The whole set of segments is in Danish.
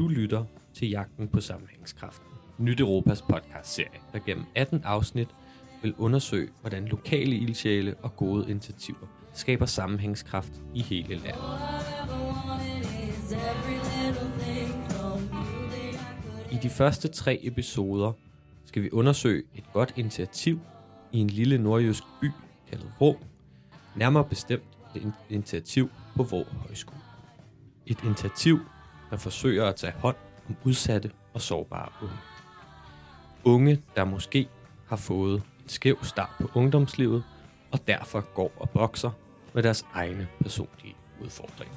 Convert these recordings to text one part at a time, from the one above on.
Du lytter til Jagten på Sammenhængskraften. Nyt Europas podcast-serie, der gennem 18 afsnit vil undersøge, hvordan lokale ildsjæle og gode initiativer skaber sammenhængskraft i hele landet. I de første tre episoder skal vi undersøge et godt initiativ i en lille nordjysk by kaldet Vrå, nærmere bestemt et initiativ på Vrå Højskole. Et initiativ, der forsøger at tage hånd om udsatte og sårbare unge. Unge, der måske har fået en skæv start på ungdomslivet, og derfor går og bokser med deres egne personlige udfordringer.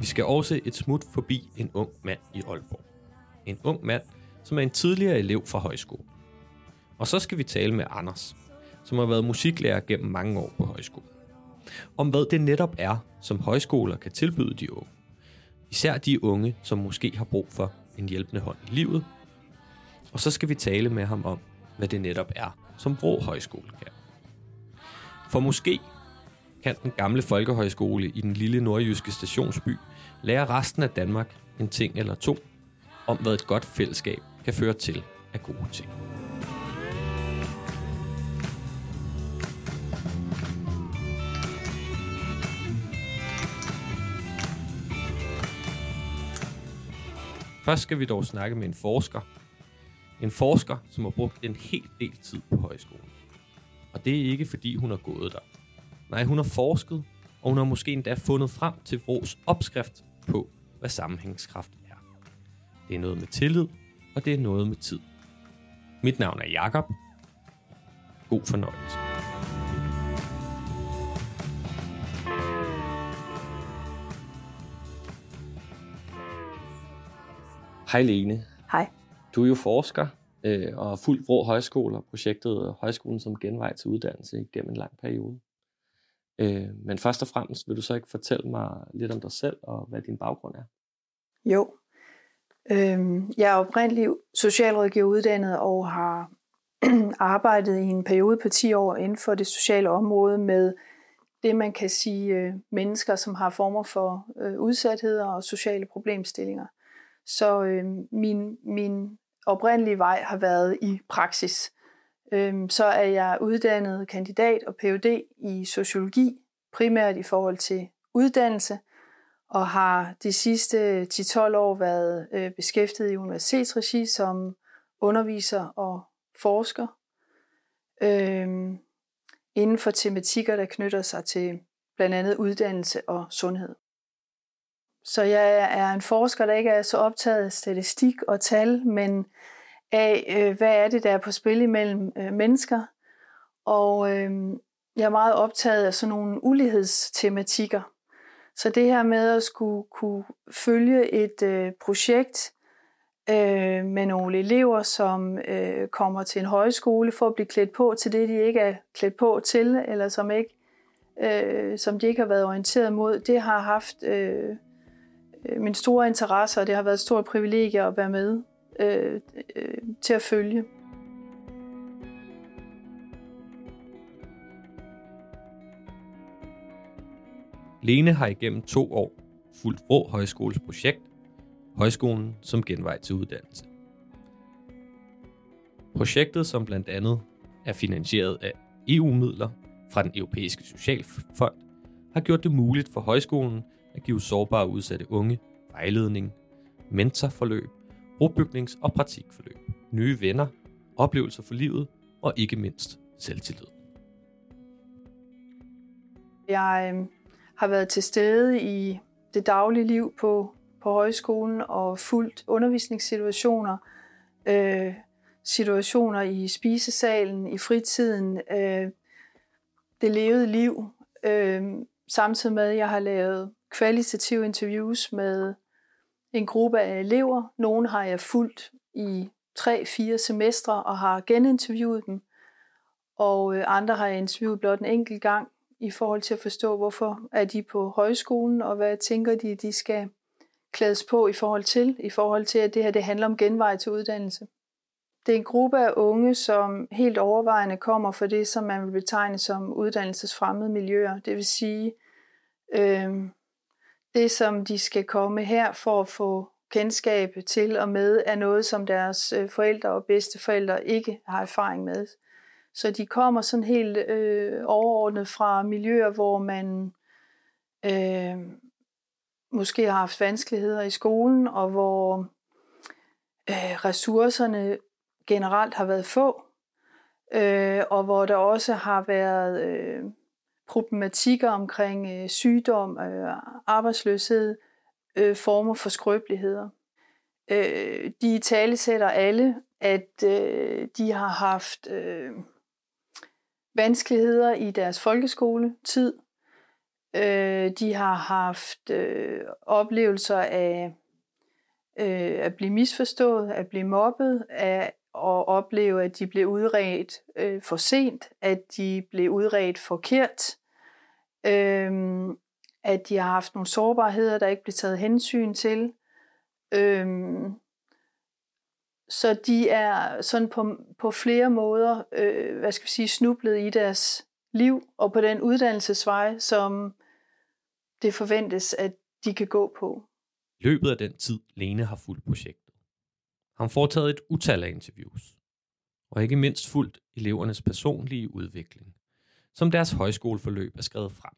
Vi skal også et smut forbi en ung mand i Aalborg. En ung mand, som er en tidligere elev fra højskole. Og så skal vi tale med Anders, som har været musiklærer gennem mange år på højskole. Om hvad det netop er, som højskoler kan tilbyde de unge. Især de unge, som måske har brug for en hjælpende hånd i livet. Og så skal vi tale med ham om, hvad det netop er, som Vrå Højskole kan. For måske kan den gamle folkehøjskole i den lille nordjyske stationsby lære resten af Danmark en ting eller to om, hvad et godt fællesskab kan føre til af gode ting. Først skal vi dog snakke med en forsker. En forsker, som har brugt en hel del tid på højskolen. Og det er ikke fordi hun har gået der. Nej, hun har forsket, og hun har måske endda fundet frem til vores opskrift på, hvad sammenhængskraft er. Det er noget med tillid, og det er noget med tid. Mit navn er Jakob. God fornøjelse. Hej Lene. Hej. Du er jo forsker øh, og har fulgt Vrå Højskole og projektet Højskolen som genvej til uddannelse gennem en lang periode. Øh, men først og fremmest vil du så ikke fortælle mig lidt om dig selv og hvad din baggrund er? Jo. Øhm, jeg er oprindelig socialrådgiver uddannet og har arbejdet i en periode på 10 år inden for det sociale område med det, man kan sige øh, mennesker, som har former for øh, udsatheder og sociale problemstillinger. Så øh, min, min oprindelige vej har været i praksis. Øh, så er jeg uddannet kandidat og Ph.D. i sociologi, primært i forhold til uddannelse, og har de sidste 10-12 år været øh, beskæftiget i universitetsregi som underviser og forsker øh, inden for tematikker, der knytter sig til blandt andet uddannelse og sundhed. Så jeg er en forsker, der ikke er så optaget af statistik og tal, men af, øh, hvad er det, der er på spil imellem øh, mennesker. Og øh, jeg er meget optaget af sådan nogle ulighedstematikker. Så det her med at skulle kunne følge et øh, projekt øh, med nogle elever, som øh, kommer til en højskole for at blive klædt på til det, de ikke er klædt på til, eller som ikke øh, som de ikke har været orienteret mod, det har haft øh, Øh, min store interesse, og det har været et stort privilegie at være med øh, øh, til at følge. Lene har igennem to år fulgt Vrå Højskoles projekt, Højskolen som genvej til uddannelse. Projektet, som blandt andet er finansieret af EU-midler fra den europæiske socialfond, har gjort det muligt for højskolen at give sårbare og udsatte unge vejledning, mentorforløb, brobygnings- og praktikforløb, nye venner, oplevelser for livet og ikke mindst selvtillid. Jeg øh, har været til stede i det daglige liv på, på højskolen og fuldt undervisningssituationer, øh, situationer i spisesalen, i fritiden, øh, det levede liv, øh, samtidig med, at jeg har lavet kvalitative interviews med en gruppe af elever. Nogle har jeg fulgt i 3-4 semestre og har geninterviewet dem, og øh, andre har jeg interviewet blot en enkelt gang i forhold til at forstå, hvorfor er de på højskolen, og hvad tænker de, de skal klædes på i forhold til, i forhold til, at det her det handler om genvej til uddannelse. Det er en gruppe af unge, som helt overvejende kommer fra det, som man vil betegne som uddannelsesfremmede miljøer. Det vil sige, øh, det, som de skal komme her for at få kendskab til og med, er noget, som deres øh, forældre og bedsteforældre ikke har erfaring med. Så de kommer sådan helt øh, overordnet fra miljøer, hvor man øh, måske har haft vanskeligheder i skolen, og hvor øh, ressourcerne generelt har været få, øh, og hvor der også har været øh, problematikker omkring øh, sygdom, øh, arbejdsløshed, øh, former for skrøbeligheder. Øh, de talesætter alle, at øh, de har haft øh, vanskeligheder i deres folkeskoletid. Øh, de har haft øh, oplevelser af øh, at blive misforstået, at blive mobbet, af at opleve, at de blev udredt øh, for sent, at de blev udredt forkert, øh, at de har haft nogle sårbarheder, der ikke blev taget hensyn til. Øh, så de er sådan på, på flere måder, øh, hvad skal vi sige, snublet i deres liv og på den uddannelsesvej, som det forventes, at de kan gå på. I løbet af den tid, Lene har fulgt projektet, har hun foretaget et utal af interviews, og ikke mindst fulgt elevernes personlige udvikling, som deres højskoleforløb er skrevet frem.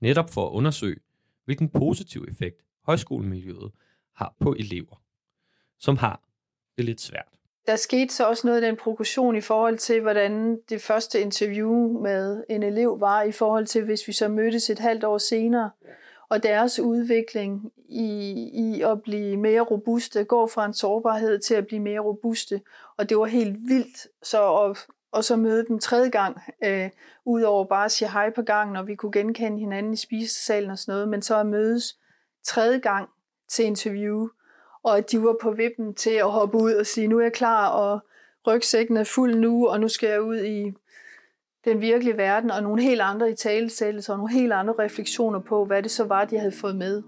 Netop for at undersøge, hvilken positiv effekt højskolemiljøet har på elever, som har det lidt svært. Der skete så også noget af den progression i forhold til, hvordan det første interview med en elev var, i forhold til, hvis vi så mødtes et halvt år senere, og deres udvikling i, i at blive mere robuste, gå fra en sårbarhed til at blive mere robuste. Og det var helt vildt så at, og så møde dem tredje gang, øh, udover bare at sige hej på gangen, og vi kunne genkende hinanden i spisesalen og sådan noget, men så at mødes tredje gang til interview, og at de var på vippen til at hoppe ud og sige, nu er jeg klar, og rygsækken er fuld nu, og nu skal jeg ud i den virkelige verden, og nogle helt andre i talesættelser, og nogle helt andre refleksioner på, hvad det så var, de havde fået med.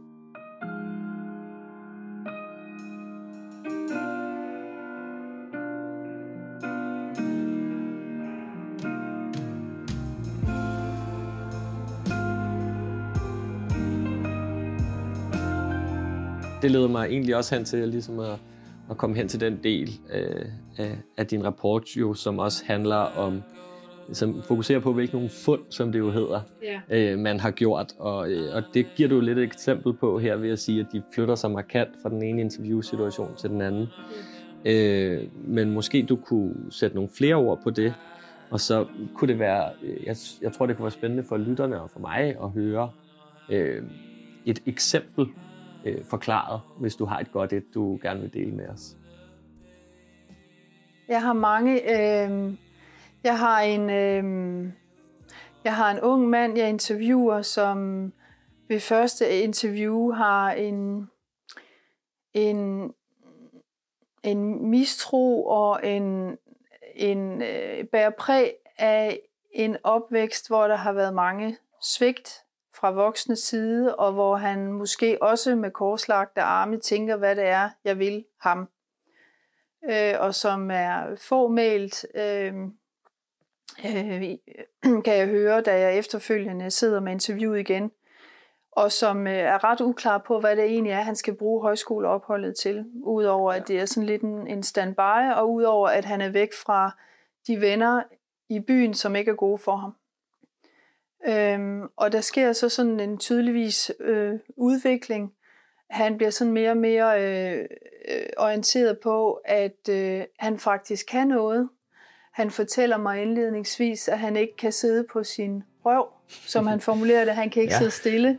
Det leder mig egentlig også hen til ligesom at, at komme hen til den del øh, af, af din rapport, jo, som også handler om som fokuserer på, hvilke nogle fund, som det jo hedder, yeah. øh, man har gjort. Og, øh, og det giver du lidt et eksempel på her ved at sige, at de flytter sig markant fra den ene interviewsituation til den anden. Mm. Øh, men måske du kunne sætte nogle flere ord på det, og så kunne det være, øh, jeg, jeg tror det kunne være spændende for lytterne og for mig at høre øh, et eksempel øh, forklaret, hvis du har et godt et, du gerne vil dele med os. Jeg har mange øh, jeg har en, øh, jeg har en ung mand, jeg interviewer, som ved første interview har en, en, en mistro og en, en øh, bærer præg af en opvækst, hvor der har været mange svigt fra voksne side, og hvor han måske også med korslagte arme tænker, hvad det er, jeg vil ham. Øh, og som er formelt øh, øh, kan jeg høre, da jeg efterfølgende sidder med interviewet igen, og som øh, er ret uklar på, hvad det egentlig er, han skal bruge højskoleopholdet til, udover at det er sådan lidt en, en standby, og udover at han er væk fra de venner i byen, som ikke er gode for ham. Øhm, og der sker så sådan en tydeligvis øh, udvikling. Han bliver sådan mere og mere øh, øh, orienteret på, at øh, han faktisk kan noget, han fortæller mig indledningsvis, at han ikke kan sidde på sin røv, som han formulerer det. Han kan ikke ja. sidde stille.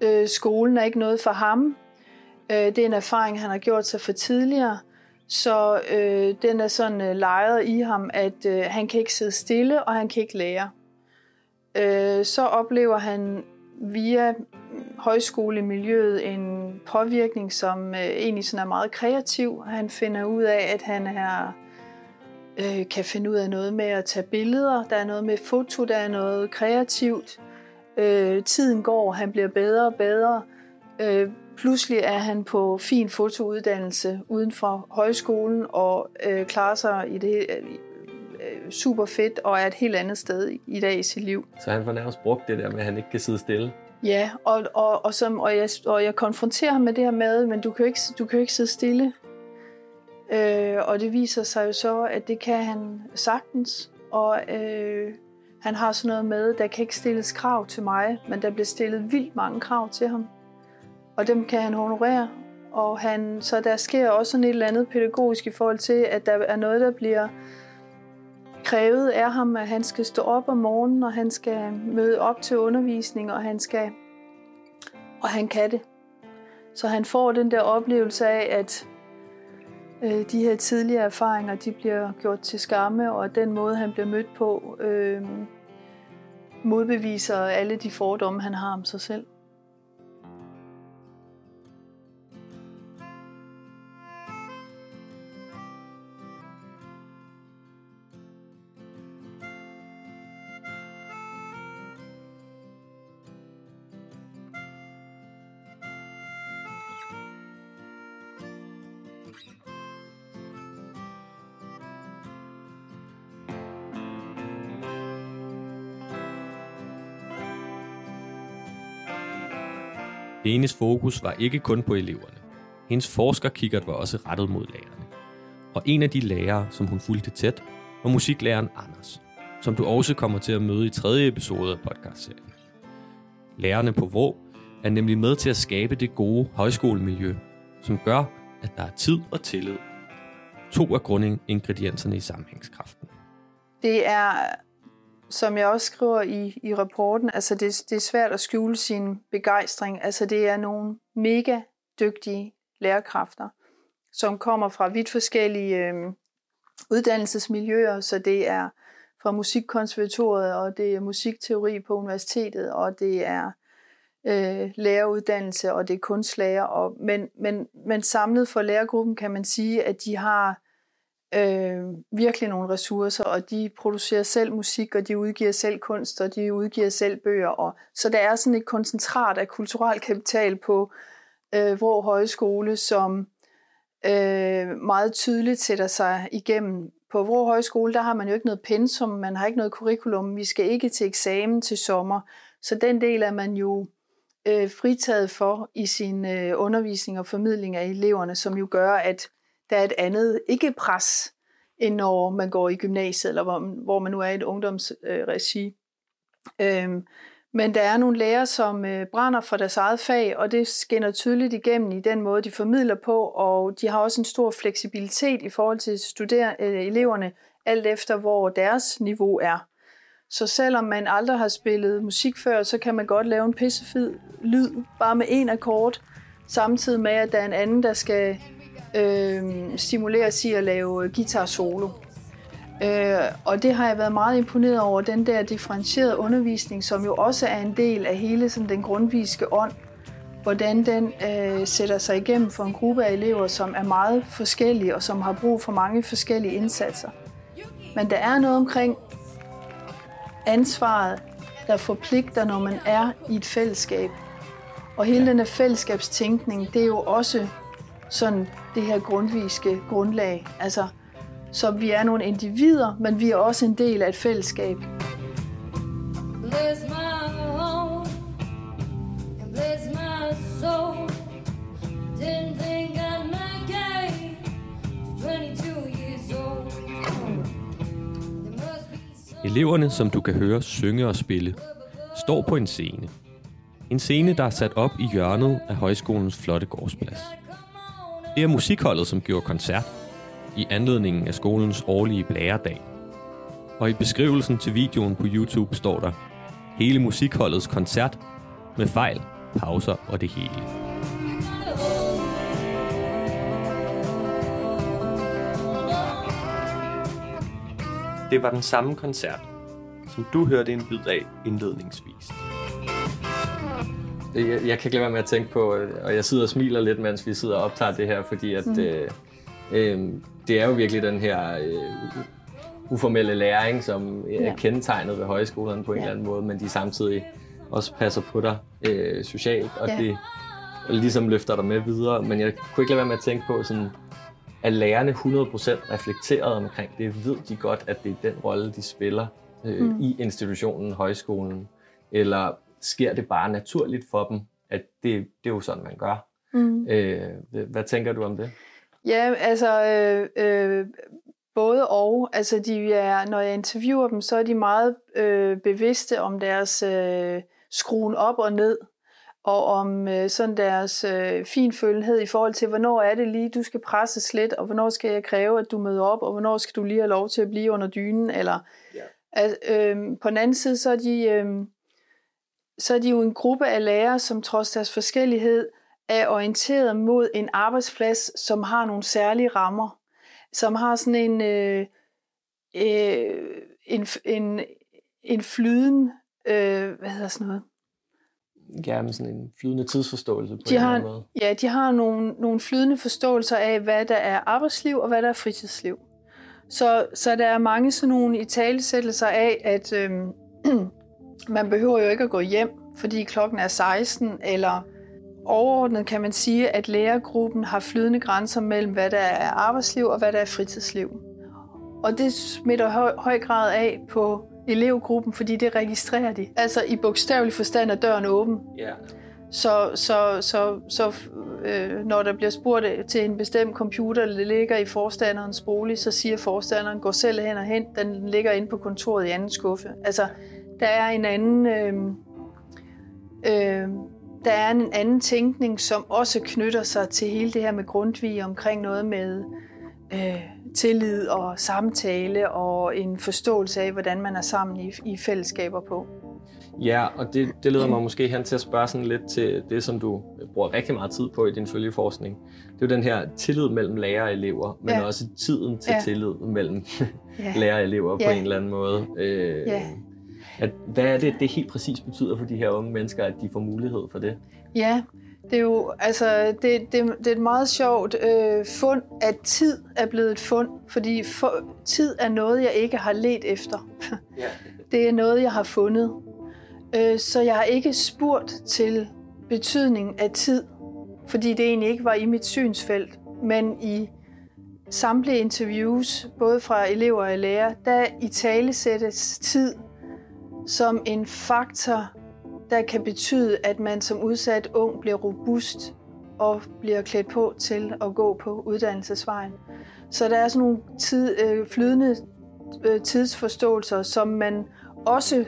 Øh, skolen er ikke noget for ham. Øh, det er en erfaring, han har gjort sig for tidligere. Så øh, den er sådan øh, lejet i ham, at øh, han kan ikke sidde stille, og han kan ikke lære. Øh, så oplever han via højskolemiljøet en påvirkning, som øh, egentlig sådan er meget kreativ. Han finder ud af, at han er øh, kan finde ud af noget med at tage billeder, der er noget med foto, der er noget kreativt. Øh, tiden går, han bliver bedre og bedre. Øh, pludselig er han på fin fotouddannelse uden for højskolen og øh, klarer sig i det øh, super fedt og er et helt andet sted i dag i sit liv. Så han får nærmest brugt det der med, at han ikke kan sidde stille? Ja, og, og, og, som, og, jeg, og jeg konfronterer ham med det her med, men du kan jo ikke, du kan jo ikke sidde stille. Øh, og det viser sig jo så, at det kan han sagtens. Og øh, han har sådan noget med, der kan ikke stilles krav til mig, men der bliver stillet vildt mange krav til ham. Og dem kan han honorere. Og han, så der sker også sådan et eller andet pædagogisk i forhold til, at der er noget, der bliver krævet af ham, at han skal stå op om morgenen, og han skal møde op til undervisning, og han skal og han kan det. Så han får den der oplevelse af, at øh, de her tidligere erfaringer, de bliver gjort til skamme, og den måde, han bliver mødt på, øh, modbeviser alle de fordomme, han har om sig selv. Lenes fokus var ikke kun på eleverne. Hendes forskerkikkert var også rettet mod lærerne. Og en af de lærere, som hun fulgte tæt, var musiklæreren Anders, som du også kommer til at møde i tredje episode af podcastserien. Lærerne på Vrå er nemlig med til at skabe det gode højskolemiljø, som gør, at der er tid og tillid. To af grundingredienserne i sammenhængskraften. Det er som jeg også skriver i, i rapporten, altså det, det er svært at skjule sin begejstring. Altså det er nogle mega dygtige lærerkræfter, som kommer fra vidt forskellige øh, uddannelsesmiljøer, så det er fra musikkonservatoriet, og det er musikteori på universitetet, og det er øh, læreruddannelse, og det er kunstlærer. Og, men, men, men samlet for lærergruppen kan man sige, at de har øh, virkelig nogle ressourcer, og de producerer selv musik, og de udgiver selv kunst, og de udgiver selv bøger. Og, så der er sådan et koncentrat af kulturel kapital på øh, Vrå Højskole, som øh, meget tydeligt sætter sig igennem. På Vrå Højskole, der har man jo ikke noget pensum, man har ikke noget curriculum, vi skal ikke til eksamen til sommer, så den del er man jo øh, fritaget for i sin øh, undervisning og formidling af eleverne, som jo gør, at der er et andet ikke-pres, end når man går i gymnasiet, eller hvor, hvor man nu er i et ungdomsregi. Øhm, men der er nogle lærere, som øh, brænder for deres eget fag, og det skinner tydeligt igennem i den måde, de formidler på, og de har også en stor fleksibilitet i forhold til studer- øh, eleverne, alt efter hvor deres niveau er. Så selvom man aldrig har spillet musik før, så kan man godt lave en pissefed lyd, bare med en akkord, samtidig med, at der er en anden, der skal øh, stimuleres i at lave guitar solo. Øh, og det har jeg været meget imponeret over, den der differentierede undervisning, som jo også er en del af hele sådan, den grundviske ånd, hvordan den øh, sætter sig igennem for en gruppe af elever, som er meget forskellige og som har brug for mange forskellige indsatser. Men der er noget omkring ansvaret, der forpligter, når man er i et fællesskab. Og hele den her fællesskabstænkning, det er jo også sådan det her grundviske grundlag. Altså, så vi er nogle individer, men vi er også en del af et fællesskab. Eleverne, som du kan høre synge og spille, står på en scene. En scene, der er sat op i hjørnet af højskolens flotte gårdsplads. Det er musikholdet, som gjorde koncert i anledningen af skolens årlige blæredag. Og i beskrivelsen til videoen på YouTube står der hele musikholdets koncert med fejl, pauser og det hele. Det var den samme koncert, som du hørte en bid af indledningsvis jeg, jeg kan ikke lade være med at tænke på, og jeg sidder og smiler lidt, mens vi sidder og optager det her, fordi at, mm. øh, øh, det er jo virkelig den her øh, uformelle læring, som ja. er kendetegnet ved højskolerne på en ja. eller anden måde, men de samtidig også passer på dig øh, socialt, og ja. det og ligesom løfter dig med videre. Men jeg kunne ikke lade være med at tænke på, sådan, at lærerne 100% reflekteret omkring det, ved de godt, at det er den rolle, de spiller øh, mm. i institutionen, højskolen, eller sker det bare naturligt for dem, at det, det er jo sådan, man gør. Mm. Øh, hvad tænker du om det? Ja, altså øh, øh, både og. Altså de er, når jeg interviewer dem, så er de meget øh, bevidste om deres øh, skruen op og ned og om øh, sådan deres øh, finfølenhed i forhold til, hvornår er det lige, du skal presses lidt, og hvornår skal jeg kræve, at du møder op, og hvornår skal du lige have lov til at blive under dynen, eller ja. at, øh, på den anden side, så er, de, øh, så er de jo en gruppe af lærere, som trods deres forskellighed er orienteret mod en arbejdsplads, som har nogle særlige rammer, som har sådan en, øh, øh, en, en, en flyden, øh, hvad hedder sådan noget, gerne sådan en flydende tidsforståelse på de en har, eller anden måde. Ja, de har nogle, nogle flydende forståelser af, hvad der er arbejdsliv og hvad der er fritidsliv. Så, så der er mange sådan nogle i talesættelser af, at øhm, man behøver jo ikke at gå hjem, fordi klokken er 16, eller overordnet kan man sige, at lærergruppen har flydende grænser mellem, hvad der er arbejdsliv og hvad der er fritidsliv. Og det smitter høj, høj grad af på elevgruppen, fordi det registrerer de. Altså i bogstavelig forstand er døren åben. Yeah. Så, så, så, så øh, når der bliver spurgt til en bestemt computer, der ligger i forstanderens bolig, så siger forstanderen, gå selv hen og hen, den ligger inde på kontoret i anden skuffe. Altså, der er en anden... Øh, øh, der er en anden tænkning, som også knytter sig til hele det her med Grundtvig omkring noget med øh, tillid og samtale og en forståelse af, hvordan man er sammen i, i fællesskaber på. Ja, og det, det leder mig måske hen til at spørge sådan lidt til det, som du bruger rigtig meget tid på i din følgeforskning. Det er jo den her tillid mellem lærer og elever, men ja. også tiden til ja. tillid mellem ja. lærer og elever ja. på en eller anden måde. Øh, ja. At, hvad er det, det helt præcis betyder for de her unge mennesker, at de får mulighed for det? Ja, det er jo altså, det, det, det er et meget sjovt øh, fund, at tid er blevet et fund, fordi for, tid er noget, jeg ikke har let efter. Ja. Det er noget, jeg har fundet. Øh, så jeg har ikke spurgt til betydningen af tid, fordi det egentlig ikke var i mit synsfelt, men i samtlige interviews, både fra elever og lærere, der i tale sættes tid som en faktor der kan betyde, at man som udsat ung bliver robust og bliver klædt på til at gå på uddannelsesvejen. Så der er sådan nogle tid, øh, flydende øh, tidsforståelser, som man også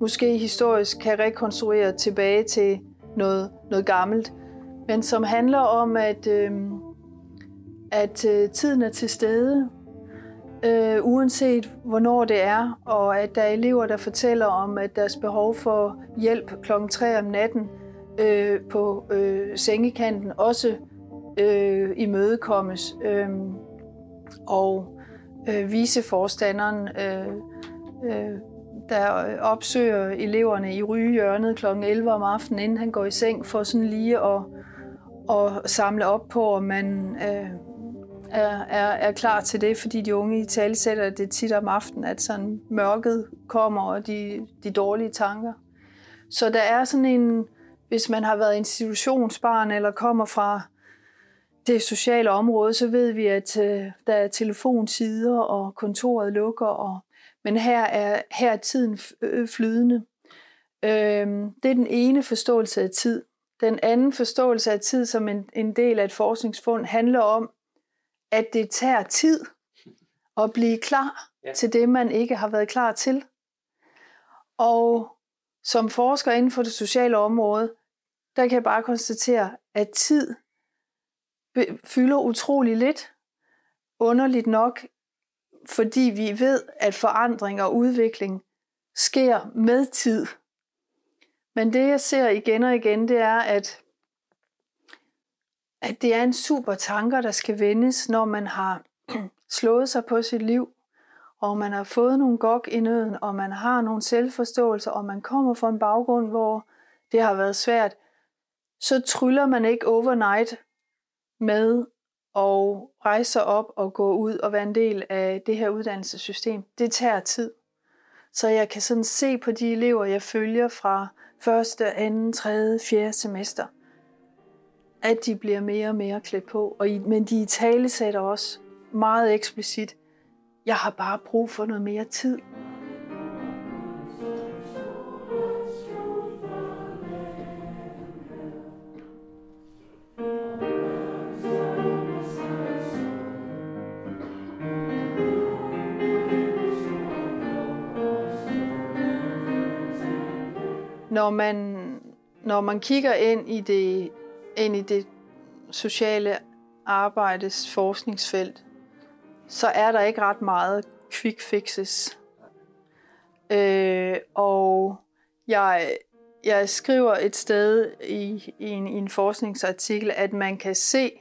måske historisk kan rekonstruere tilbage til noget, noget gammelt, men som handler om, at, øh, at øh, tiden er til stede, øh, uanset hvornår det er, og at der er elever, der fortæller om, at deres behov for hjælp kl. 3 om natten øh, på øh, sengekanten også øh, imødekommes. Øh, og øh, viceforstanderen, øh, øh, der opsøger eleverne i rygehjørnet kl. 11 om aftenen, inden han går i seng, for sådan lige at, at samle op på, om man øh, er, er, er klar til det, fordi de unge i tale sætter det tit om aftenen, at sådan mørket kommer og de, de dårlige tanker. Så der er sådan en, hvis man har været institutionsbarn eller kommer fra det sociale område, så ved vi, at øh, der er telefonsider og kontoret lukker, og, men her er, her er tiden øh, flydende. Øh, det er den ene forståelse af tid. Den anden forståelse af tid som en, en del af et forskningsfund handler om, at det tager tid at blive klar ja. til det, man ikke har været klar til. Og som forsker inden for det sociale område, der kan jeg bare konstatere, at tid fylder utrolig lidt. Underligt nok, fordi vi ved, at forandring og udvikling sker med tid. Men det jeg ser igen og igen, det er, at at det er en super tanker, der skal vendes, når man har slået sig på sit liv, og man har fået nogle gok i nøden, og man har nogle selvforståelser, og man kommer fra en baggrund, hvor det har været svært, så tryller man ikke overnight med at rejse sig op og gå ud og være en del af det her uddannelsessystem. Det tager tid. Så jeg kan sådan se på de elever, jeg følger fra første, anden, tredje, fjerde semester, at de bliver mere og mere klædt på. Og, men de i tale sætter også meget eksplicit, jeg har bare brug for noget mere tid. Når man, når man kigger ind i det ind i det sociale arbejdes forskningsfelt, så er der ikke ret meget quick fixes. Øh, og jeg, jeg skriver et sted i, i, en, i en forskningsartikel, at man kan se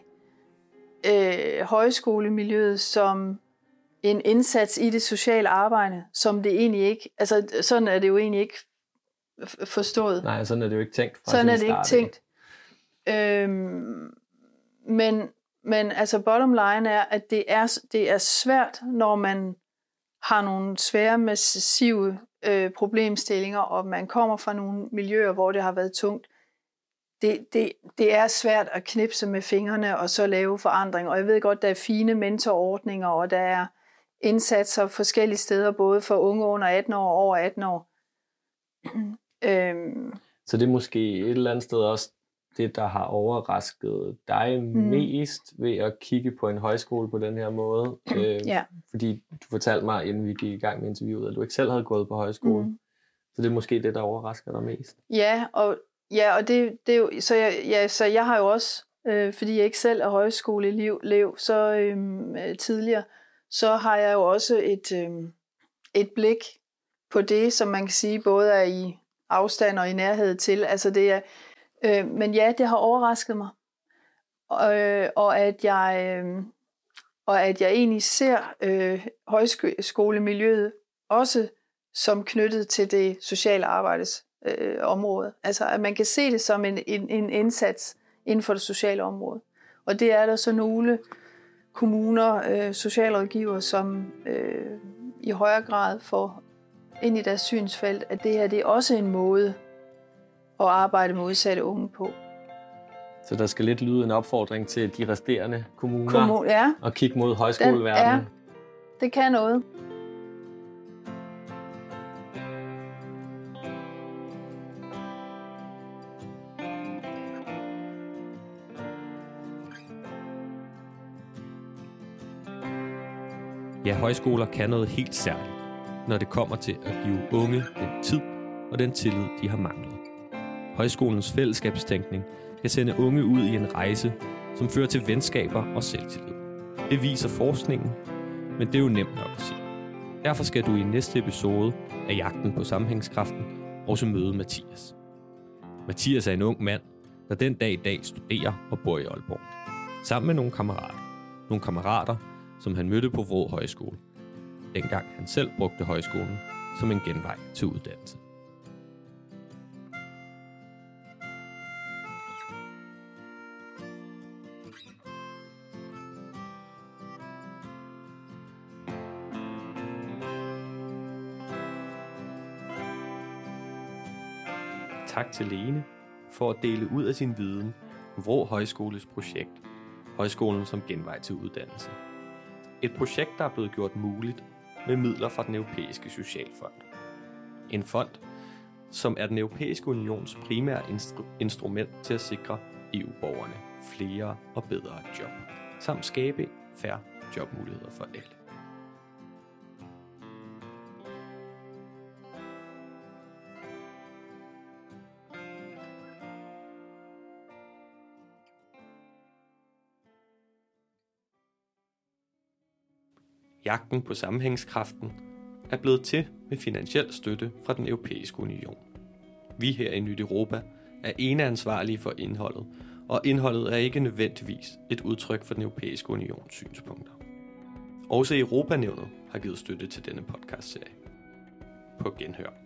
øh, højskolemiljøet som en indsats i det sociale arbejde, som det egentlig ikke, altså sådan er det jo egentlig ikke forstået. Nej, sådan er det jo ikke tænkt. Fra sådan er det ikke tænkt. Øhm, men, men altså bottom line er, at det er, det er svært, når man har nogle svære, massive øh, problemstillinger, og man kommer fra nogle miljøer, hvor det har været tungt. Det, det, det er svært at knipse med fingrene og så lave forandring. Og jeg ved godt, der er fine mentorordninger, og der er indsatser forskellige steder, både for unge under 18 år og over 18 år. øhm. Så det er måske et eller andet sted også det, der har overrasket dig mm. mest ved at kigge på en højskole på den her måde? Øh, ja. Fordi du fortalte mig, inden vi gik i gang med interviewet, at du ikke selv havde gået på højskole. Mm. Så det er måske det, der overrasker dig mest? Ja, og, ja, og det, det er jo, så, jeg, ja, så jeg har jo også, øh, fordi jeg ikke selv er højskoleelev, så øhm, øh, tidligere, så har jeg jo også et, øh, et blik på det, som man kan sige både er i afstand og i nærhed til. Altså det er, øh, men ja, det har overrasket mig. Øh, og at jeg øh, og at jeg egentlig ser øh, højskolemiljøet også som knyttet til det sociale arbejdes øh, område. Altså at man kan se det som en, en, en indsats inden for det sociale område. Og det er der så nogle kommuner, øh, socialrådgiver, som øh, i højere grad får ind i deres synsfelt, at det her det er også en måde at arbejde med udsatte unge på. Så der skal lidt lyde en opfordring til de resterende kommuner Kommun, ja. og kigge mod højskoleverdenen. ja, det kan noget. Ja, højskoler kan noget helt særligt, når det kommer til at give unge den tid og den tillid, de har manglet. Højskolens fællesskabstænkning kan sende unge ud i en rejse, som fører til venskaber og selvtillid. Det viser forskningen, men det er jo nemt nok at sige. Derfor skal du i næste episode af Jagten på Sammenhængskraften også møde Mathias. Mathias er en ung mand, der den dag i dag studerer og bor i Aalborg. Sammen med nogle kammerater. Nogle kammerater, som han mødte på Vrå Højskole, dengang han selv brugte højskolen som en genvej til uddannelse. Tak til Lene for at dele ud af sin viden om Vrå Højskoles projekt, Højskolen som genvej til uddannelse. Et projekt, der er blevet gjort muligt med midler fra den europæiske socialfond. En fond, som er den europæiske unions primære instru- instrument til at sikre EU-borgerne flere og bedre job, samt skabe færre jobmuligheder for alle. Jagten på sammenhængskraften er blevet til med finansiel støtte fra den europæiske union. Vi her i Nyt Europa er ene ansvarlige for indholdet, og indholdet er ikke nødvendigvis et udtryk for den europæiske unions synspunkter. Også Europanævnet har givet støtte til denne podcastserie. På genhør.